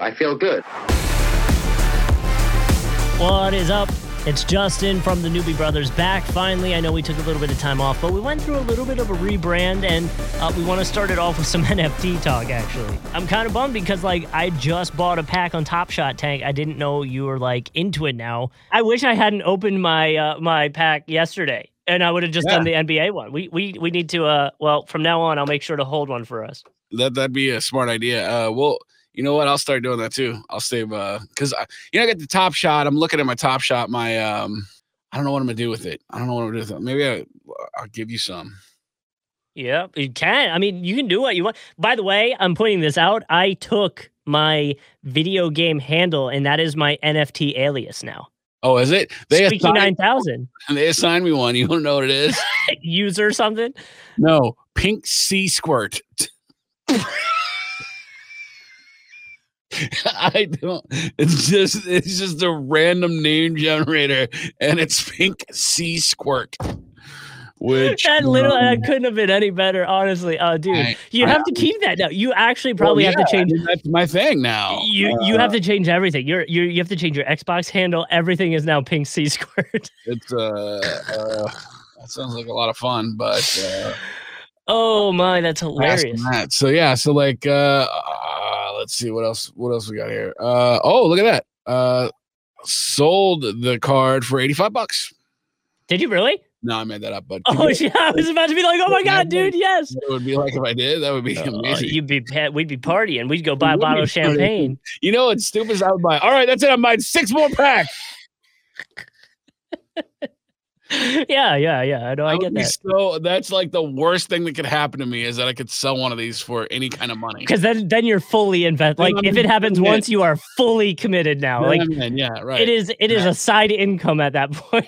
I feel good. What is up? It's Justin from the Newbie Brothers back finally. I know we took a little bit of time off, but we went through a little bit of a rebrand and uh, we want to start it off with some NFT talk actually. I'm kind of bummed because like I just bought a pack on Top Shot Tank. I didn't know you were like into it now. I wish I hadn't opened my uh, my pack yesterday and I would have just yeah. done the NBA one. We we we need to uh well from now on I'll make sure to hold one for us. That that'd be a smart idea. Uh well you know what? I'll start doing that too. I'll save uh because I you know I got the top shot. I'm looking at my top shot. My um, I don't know what I'm gonna do with it. I don't know what I'm gonna do with it. Maybe I, I'll give you some. Yeah, you can. I mean, you can do what you want. By the way, I'm pointing this out. I took my video game handle, and that is my NFT alias now. Oh, is it? They Squeaky nine thousand. They assigned me one. You don't know what it is? User something? No, Pink Sea Squirt. I don't. It's just it's just a random name generator, and it's pink sea squirt. Which that little um, that couldn't have been any better, honestly. Oh, dude, I, you I, have to keep that now. You actually probably well, yeah, have to change. I mean, that's my thing now. You uh, you have to change everything. You're you you have to change your Xbox handle. Everything is now pink sea squirt. It's uh, uh that sounds like a lot of fun, but. uh Oh my, that's hilarious. That. So yeah, so like uh let's see what else. What else we got here? Uh, oh, look at that. Uh, sold the card for eighty five bucks. Did you really? No, I made that up. But oh yeah, I was about to be like, oh my god, dude, yes. It would be like if I did. That would be uh, amazing. You'd be we'd be partying. We'd go buy a bottle of champagne. You know what's stupid? I would buy. All right, that's it. I'm buying six more packs. yeah, yeah, yeah. I know. I, I get that. So that's like the worst thing that could happen to me is that I could sell one of these for any kind of money. Because then, then you're fully invested. Like if it happens once, you are fully committed now. Like yeah, right. It is. It is a side income at that point.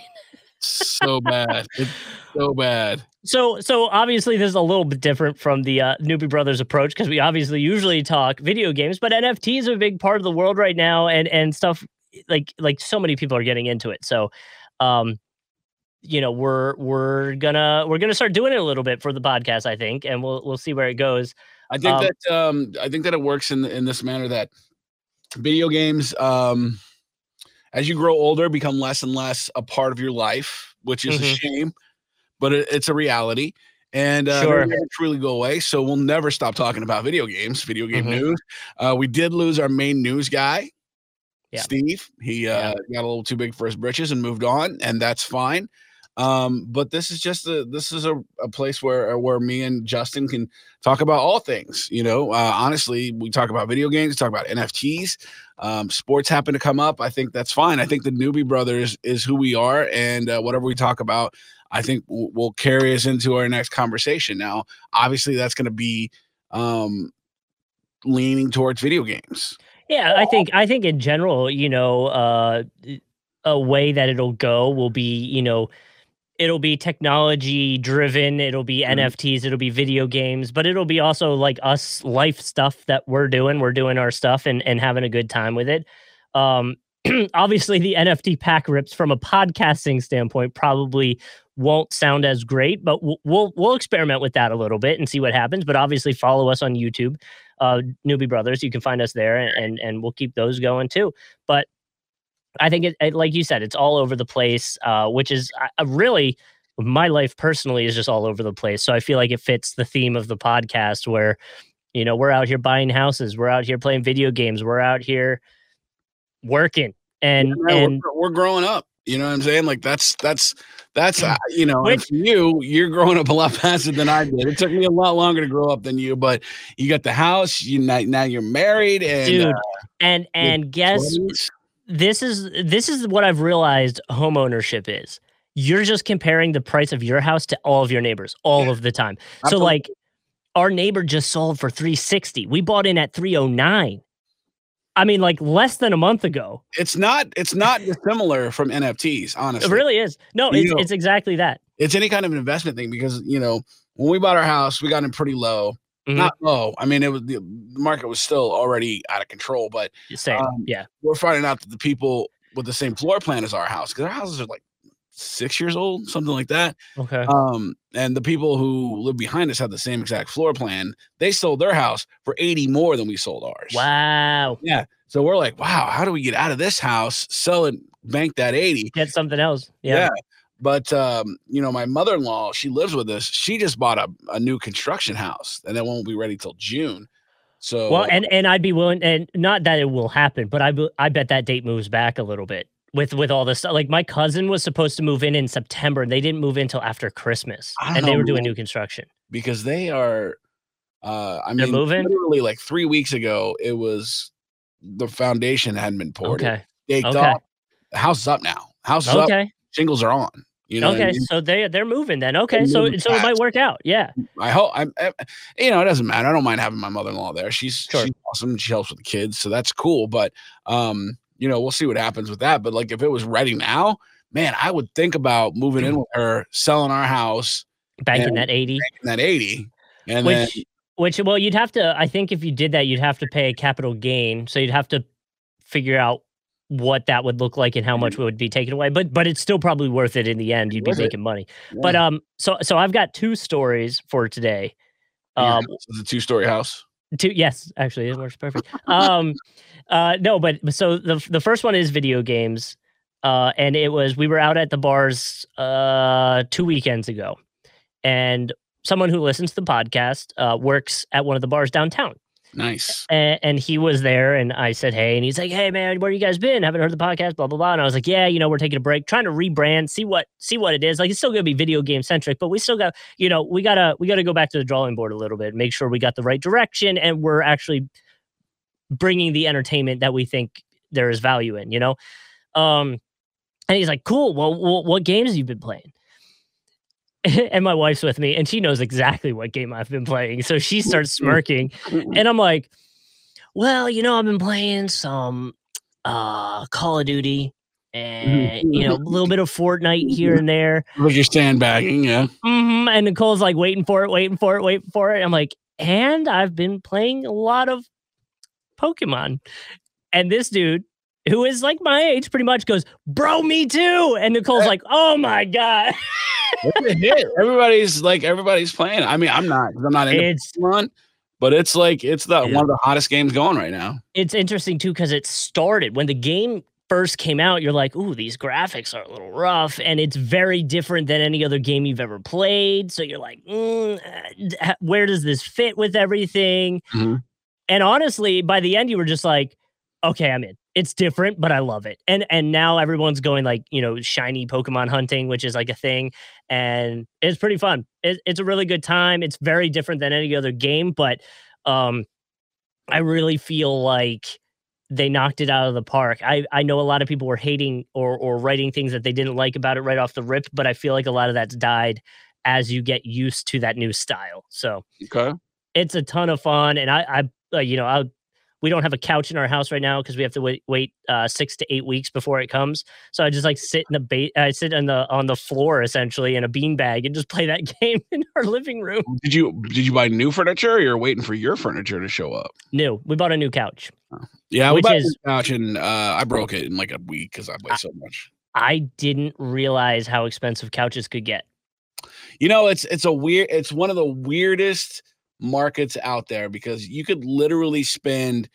so bad. It's so bad. So, so obviously, this is a little bit different from the uh, Newbie Brothers approach because we obviously usually talk video games, but NFTs are a big part of the world right now, and and stuff like like so many people are getting into it. So, um, you know we're we're gonna we're gonna start doing it a little bit for the podcast i think and we'll we'll see where it goes i think um, that um i think that it works in in this manner that video games um as you grow older become less and less a part of your life which is mm-hmm. a shame but it, it's a reality and uh, sure. never truly go away. So we'll never stop talking about video games, video game mm-hmm. news. Uh, we did lose our main news guy, yeah. Steve. He uh, yeah. got a little too big for his britches and moved on, and that's fine. Um, but this is just a this is a, a place where uh, where me and Justin can talk about all things. You know, uh, honestly, we talk about video games, talk about NFTs. Um, sports happen to come up. I think that's fine. I think the Newbie Brothers is who we are, and uh, whatever we talk about, I think will, will carry us into our next conversation. Now, obviously, that's going to be um, leaning towards video games. Yeah, I think I think in general, you know, uh, a way that it'll go will be, you know it'll be technology driven it'll be mm-hmm. nfts it'll be video games but it'll be also like us life stuff that we're doing we're doing our stuff and, and having a good time with it. Um obviously the nft pack rips from a podcasting standpoint probably won't sound as great but we'll, we'll we'll experiment with that a little bit and see what happens but obviously follow us on youtube. Uh newbie brothers you can find us there and and, and we'll keep those going too. But I think it, it, like you said, it's all over the place, uh, which is uh, really my life personally is just all over the place. So I feel like it fits the theme of the podcast where, you know, we're out here buying houses, we're out here playing video games, we're out here working, and yeah, and we're, we're, growing up. You know what I'm saying? Like that's that's that's uh, you know, Which, you you're growing up a lot faster than I did. It took me a lot longer to grow up than you, but you got the house. You now, now you're married, and dude, uh, and and guess. 20s this is this is what I've realized home ownership is. You're just comparing the price of your house to all of your neighbors all yeah. of the time. Absolutely. So like our neighbor just sold for 360. We bought in at 309. I mean, like less than a month ago. It's not. It's not dissimilar from NFTs. Honestly, it really is. No, it's, know, it's exactly that. It's any kind of investment thing because you know when we bought our house, we got in pretty low. Mm-hmm. Not low. I mean, it was the market was still already out of control, but same. Um, yeah, we're finding out that the people with the same floor plan as our house, because our houses are like six years old, something like that. Okay. Um, and the people who live behind us had the same exact floor plan. They sold their house for 80 more than we sold ours. Wow. Yeah. So we're like, wow, how do we get out of this house, sell it, bank that 80? Get something else. Yeah. But um, you know, my mother-in-law, she lives with us. She just bought a, a new construction house, and it won't be ready till June. So Well, and and I'd be willing, and not that it will happen, but I I bet that date moves back a little bit with with all this stuff. Like my cousin was supposed to move in in September, and they didn't move in until after Christmas, and they were doing new construction. because they are uh I They're mean moving? literally like three weeks ago, it was the foundation hadn't been poured. Okay. Staked Okay. The house is up now. House is up, Okay. shingles are on. You know, what I okay. mean? So they they're moving then. Okay. So so it might work out. Yeah. I hope I'm, eh, you know, it doesn't matter. I don't mind having my mother-in-law there. She's Sure. she's awesome. She helps with the kids, so that's cool. But um, you know, we'll see what happens with that. But like, if it was ready now, man, I would think about moving in with her, selling our house, Banking that eighty. making that eighty, and then Which which well you'd have to. I think if you did that, you'd have to pay a capital gain. So you'd have to figure out what that would look like and how much would be taken away. But but it's still probably worth it in the end. You'd be Worth it. making money. But um, so so I've got two stories for today. Um, house is a two-story house. two yes, actually it works perfect. Um, uh, no, but but so the the first one is video games. Uh, and it was we were out at the bars uh two weekends ago, and someone who listens to the podcast uh works at one of the bars downtown. Nice. and, and he was there and i said hey and he's like hey man where you guys been? Haven't heard the podcast blah blah blah. And i was like yeah you know we're taking a break trying to rebrand see what see what it is. Like it's still gonna be video game centric but we still got you know we gotta we gotta go back to the drawing board a little bit make sure we got the right direction and we're actually bringing the entertainment that we think there is value in you know? Um and he's like cool. Well, wh- what games have you been playing and my wife's with me and she knows exactly what game I've been playing. So she starts mm-hmm. smirking mm-hmm. and I'm like, well, you know, I've been playing some uh Call of Duty and mm-hmm. you know, a little bit of Fortnite here and there. Like you're sandbagging, yeah. hmm And Nicole's like waiting for it, waiting for it, waiting for it. I'm like, and I've been playing a lot of Pokemon. And this dude, who is like my age pretty much, goes, Bro, me too. And Nicole's like, Oh my God. It's a hit. Everybody's like everybody's playing. I mean, I'm not, I'm not into It's Pokemon, but it's like it's the Yeah. one of the hottest games going right now. it's interesting too because it started when the game first came out. You're like, "Ooh, these graphics are a little rough," and it's very different than any other game you've ever played. So you're like, mm, uh, "Where does this fit with everything?" Mhm. And honestly, by the end, you were just like, "Okay, I'm in." It's different, but I love it. And and now everyone's going like you know shiny Pokemon hunting, which is like a thing, and it's pretty fun. It, it's a really good time. It's very different than any other game, but um, I really feel like they knocked it out of the park. I I know a lot of people were hating or or writing things that they didn't like about it right off the rip, but I feel like a lot of that's died as you get used to that new style. So Okay. it's a ton of fun, and I I uh, you know I we don't have a couch in our house right now because we have to wait wait uh, six to eight weeks before it comes. So I just like sit in the ba- I sit on the on the floor essentially in a beanbag and just play that game in our living room. Did you did you buy new furniture or you're waiting for your furniture to show up? New, we bought a new couch. Yeah, we bought is- a couch and uh, I broke it in like a week because I play so much. I didn't realize how expensive couches could get. You know, it's it's a weird it's one of the weirdest markets out there because you could literally spend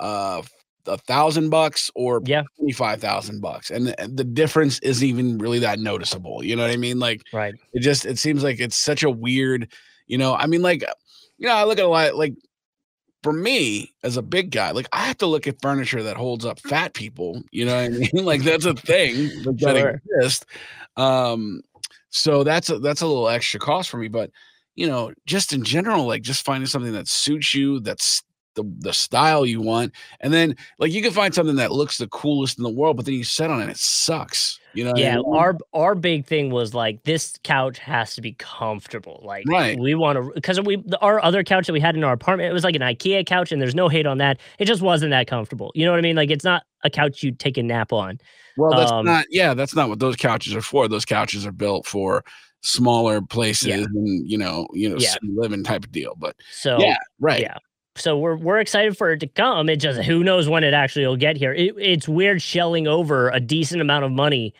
uh a thousand bucks or Yeah. twenty five thousand bucks, and the, the difference isn't even really that noticeable. You know what I mean? Like Right. it just it seems like it's such a weird, you know. I mean, like you know, I look at a lot like for me as a big guy, like I have to look at furniture that holds up fat people. You know what I mean? like that's a thing that Sure. exists. Um, so that's a, that's a little extra cost for me, but you know, just in general, like just finding something that suits you, that's the the style you want, and then like you can find something that looks the coolest in the world, but then you sit on it, it sucks. You know? what I Yeah, mean? our our big thing was like this couch has to be comfortable. Like Right. we want to because we the, our other couch that we had in our apartment it was like an IKEA couch and there's no hate on that. It just wasn't that comfortable. You know what I mean? Like it's not a couch you'd take a nap on. Well, that's Um, not. Yeah, that's not what those couches are for. Those couches are built for smaller places and you know, you know, Yeah. living type of deal. But So yeah, right. yeah. So we're we're excited for it to come. It just who knows when it actually will get here. It, it's weird shelling over a decent amount of money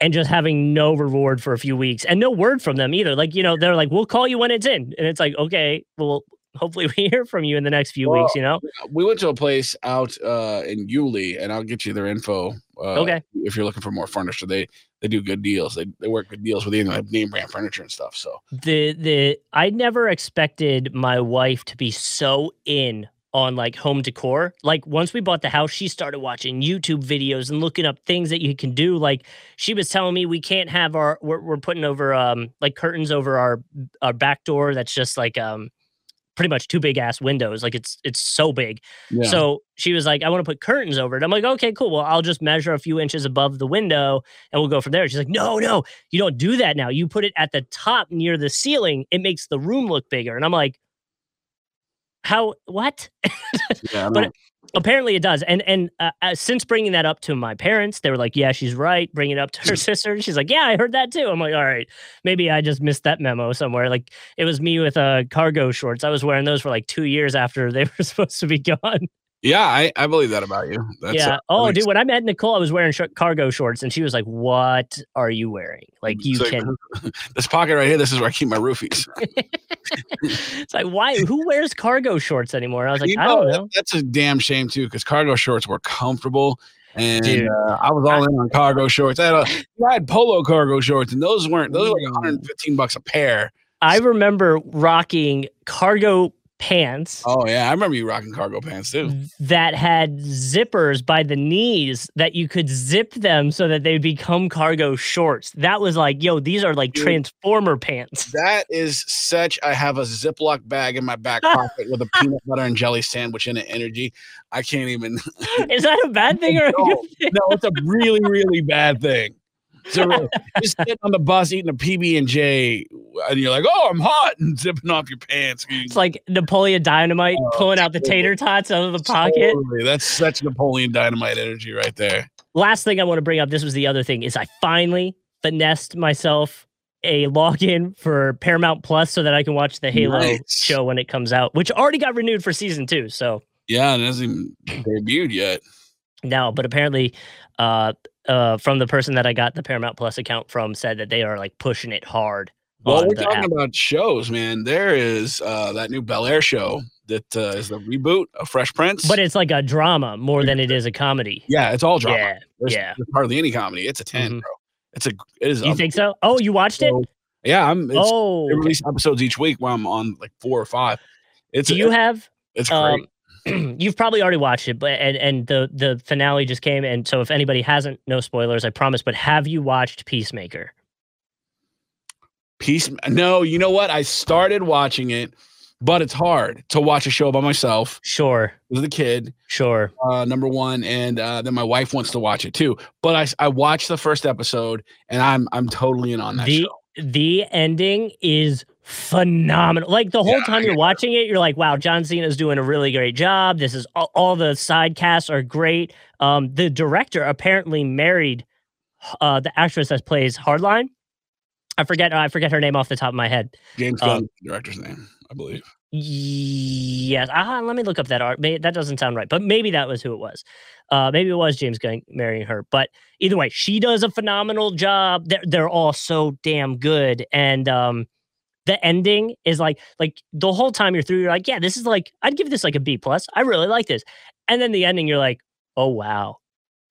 and just having no reward for a few weeks and no word from them either. Like, you know, they're like, we'll call you when it's in. And it's like, okay, well, hopefully we hear from you in the next few well, weeks, you know? We went to a place out uh, in Yulee and I'll get you their info. Uh, okay. If you're looking for more furniture, they, they do good deals. They, they work good deals with know, name brand furniture and stuff. So the, the, I never expected my wife to be so in on like home decor. Like once we bought the house, she started watching YouTube videos and looking up things that you can do. Like she was telling me we can't have our we're, we're putting over um like curtains over our our back door that's just like um pretty much two big ass windows. Like it's it's so big. Yeah. So she was like, I want to put curtains over it. I'm like, okay, cool. Well, I'll just measure a few inches above the window and we'll go from there. She's like, no, no, you don't do that now. You put it at the top near the ceiling. It makes the room look bigger. And I'm like, how what? Yeah, but apparently it does and and uh, uh, since bringing that up to my parents they were like yeah she's right bring it up to her sister. She's like yeah i heard that too. I'm like all right maybe i just missed that memo somewhere. Like it was me with uh cargo shorts. I was wearing those for like two years after they were supposed to be gone yeah, I, I believe that about you. That's yeah. Uh, oh, dude, when I met Nicole, I was wearing sh- cargo shorts, and she was like, "What are you wearing? Like you can." this pocket right here. This is where I keep my roofies. it's like, why? Who wears cargo shorts anymore? I was like, you I know, don't know. That's a damn shame too, because cargo shorts were comfortable. And uh, I was all in on cargo shorts. I had, a, I had polo cargo shorts, and those weren't those were like 115 bucks a pair. I remember rocking cargo pants. Oh yeah, I remember you rocking cargo pants too. That had zippers by the knees that you could zip them so that they become cargo shorts. That was like, yo, these are like Dude, transformer pants. That is such. I have a Ziploc bag in my back pocket with a peanut butter and jelly sandwich in it. Energy. I can't even. is that a bad thing or? no, no, it's a really, really bad thing. So just sitting on the bus eating a PB and J, and you're like, "Oh, I'm hot," and zipping off your pants. It's like Napoleon Dynamite oh, pulling out the tater tots out of the pocket. Totally. That's such Napoleon Dynamite energy right there. Last thing I want to bring up. This was the other thing is I finally finessed myself a login for Paramount Plus so that I can watch the Halo nice. show when it comes out, which already got renewed for season two. So yeah, it hasn't debuted yet. No, but apparently, uh, uh, from the person that I got the Paramount Plus account from said that they are like pushing it hard. Well, we're talking app. about shows, man. There is uh, that new Bel Air show that uh, is the reboot of Fresh Prince, but it's like a drama more than it is a comedy. Yeah, it's all drama. Yeah, there's, yeah. There's hardly any comedy. It's a 10 mm-hmm. bro. It's a it is. You think so? Oh, you watched it? Yeah, I'm. oh, they release episodes each week while I'm on like four or five. It's. Do you have? It's great. You've probably already watched it, but and and the the finale just came, and so if anybody hasn't, no spoilers, I promise. But have you watched Peacemaker? Peace? No, you know what? I started watching it, but it's hard to watch a show by myself. Sure, with a kid. Sure. Uh, number one, and uh, then my wife wants to watch it too. But I I watched the first episode, and I'm I'm totally in on that the, show. The ending is phenomenal. Like the whole yeah, time you're watching it, you're like, wow, John Cena's doing a really great job. This is all, all the side casts are great. Um, the director apparently married uh, the actress that plays Hardline. I forget I forget her name off the top of my head. James Gunn, um, director's name, I believe. Yes. Ah, let me look up that art. That doesn't sound right, but maybe that was who it was. Uh, maybe it was James Gunn marrying her. But either way, she does a phenomenal job. They're they're all so damn good, and um, the ending is like like the whole time you're through, you're like, yeah, this is like I'd give this like a B plus. I really like this. And then the ending, you're like, oh wow.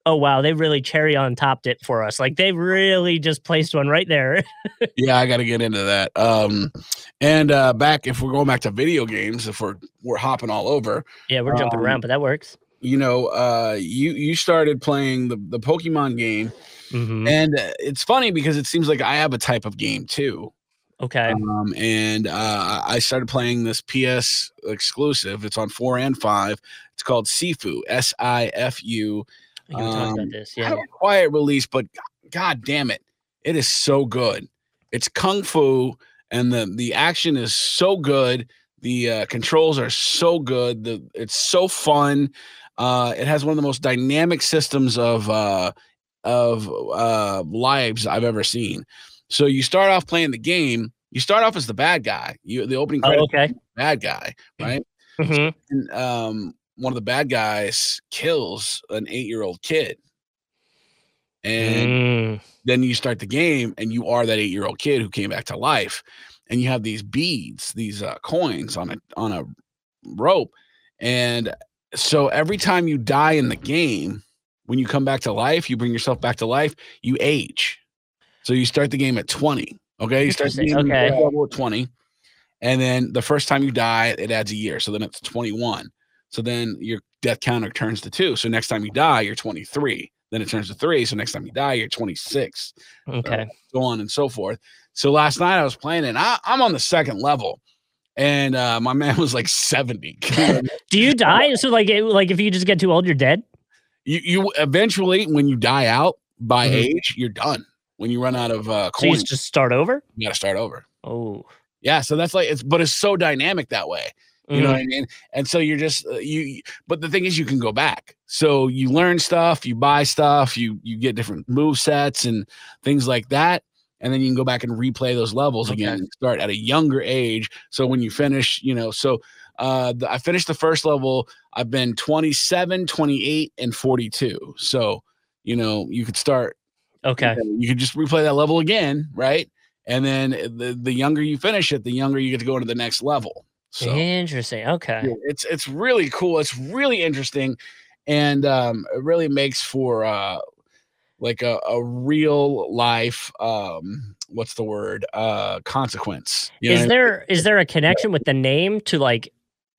Oh wow, they really cherry on topped it for us. Like they really just placed one right there. yeah, I gotta get into that. Um and uh back if we're going back to video games, if we're we're hopping all over. Yeah, we're jumping um, around, but that works. You know, uh you you started playing the the Pokemon game. Mm-hmm. And uh, it's funny because it seems like I have a type of game too. Okay. Um, and uh, I started playing this PS exclusive. It's on four and five. It's called Sifu. S I F U. You um, about this, yeah. a quiet release, but god damn it, it is so good. It's kung fu, and the the action is so good. The uh, controls are so good. The it's so fun. Uh, it has one of the most dynamic systems of uh, of uh, lives I've ever seen. So you start off playing the game. You start off as the bad guy. You the opening credit, oh, okay, bad guy, right? Mm-hmm. And um, one of the bad guys kills an eight-year-old kid, and Mm. then you start the game and you are that eight year old kid who came back to life and you have these beads these uh, coins on a on a rope and so every time you die in the game when you come back to life you bring yourself back to life you age so you start the game at 20 okay you start the game okay. at 20 and then the first time you die it adds a year so then it's 21 so then your death counter turns to two so next time you die you're 23 then it turns to three so next time you die you're 26 Okay. so on and so forth. So last night I was playing and I, I'm on the second level, and uh, my man was like 70. Do you die? So like, it, like if you just get too old, you're dead. you you eventually when you die out by Mhm. age, you're done. When you run out of uh, So coins, just start over. you got to start over. Oh, Yeah, so that's like it's, but it's so dynamic that way. You Mm-hmm. know what I mean? And so you're just uh, you. But the thing is, you can go back. So you learn stuff, you buy stuff, you you get different move sets and things like that, and then you can go back and replay those levels again Okay. and start at a younger age. So when you finish, you know, so uh, the, I finished the first level. I've been 27, 28, and 42. So you know, you could start. Okay. You could just replay that level again, right? And then the the younger you finish it, the younger you get to go into the next level. So Interesting. Okay. yeah, it's it's really cool. It's really interesting, and um, it really makes for uh, like a, a real life um, what's the word uh, consequence. You know Is what I there is there a connection with the name to like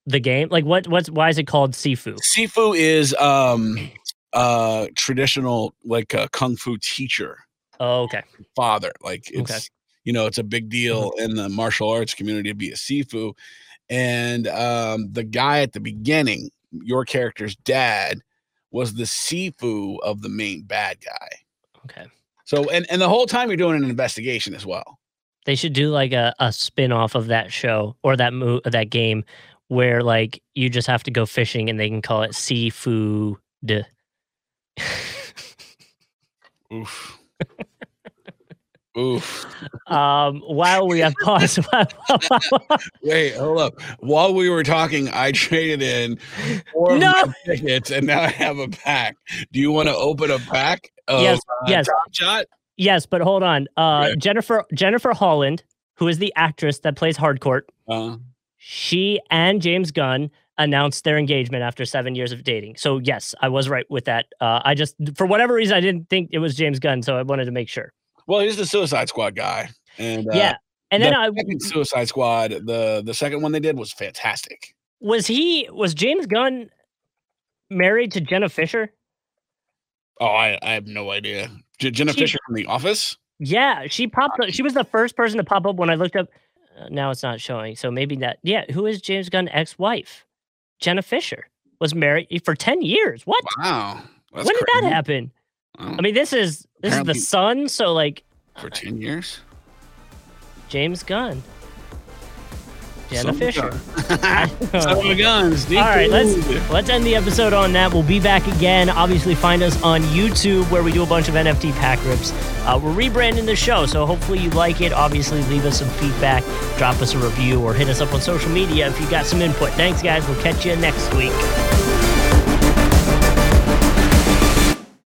the game? Like what what's why is it called Sifu? mean? Sifu is um, uh, traditional like a kung fu teacher Oh, okay. father. Like it's Okay. you know it's a big deal in the martial arts community to be a sifu, and um, the guy at the beginning, your character's dad, was the sifu of the main bad guy. Okay. So and and the whole time you're doing an investigation as well. They should do like a, a spin off of that show or that mo- that game where like you just have to go fishing and they can call it seafood. Oof. Oof. um, while we have paused, Wait, hold up. While we were talking, I traded in four No! tickets, and now I have a pack. Do you want to open a pack? Of, Yes, uh, yes. Top Shot. yes, but hold on. Uh, Okay. Jennifer Jennifer Holland, who is the actress that plays Harcourt, Uh, she and James Gunn announced their engagement after seven years of dating. So yes, I was right with that. Uh, I just for whatever reason I didn't think it was James Gunn, so I wanted to make sure. well, he's the Suicide Squad guy, and uh, yeah, and then the I second Suicide Squad, the the second one they did was fantastic. was he was James Gunn married to Jenna Fischer? Oh, I, I have no idea. J- Jenna She- Fischer from The Office. Yeah, she popped up. She was the first person to pop up when I looked up. Uh, now it's not showing, so maybe that. Yeah, who is James Gunn ex-wife? Jenna Fischer was married for ten years. What? Wow, that's when did that happen? Wow, I mean, this is this is the son. So like for ten years. James Gunn, Jenna Son Fischer. Son of guns. All right, let's let's end the episode on that. We'll be back again. Obviously, find us on YouTube where we do a bunch of NFT pack rips. Uh, we're rebranding the show, so hopefully you like it. Obviously, leave us some feedback, drop us a review, or hit us up on social media if you got some input. Thanks, guys. We'll catch you next week.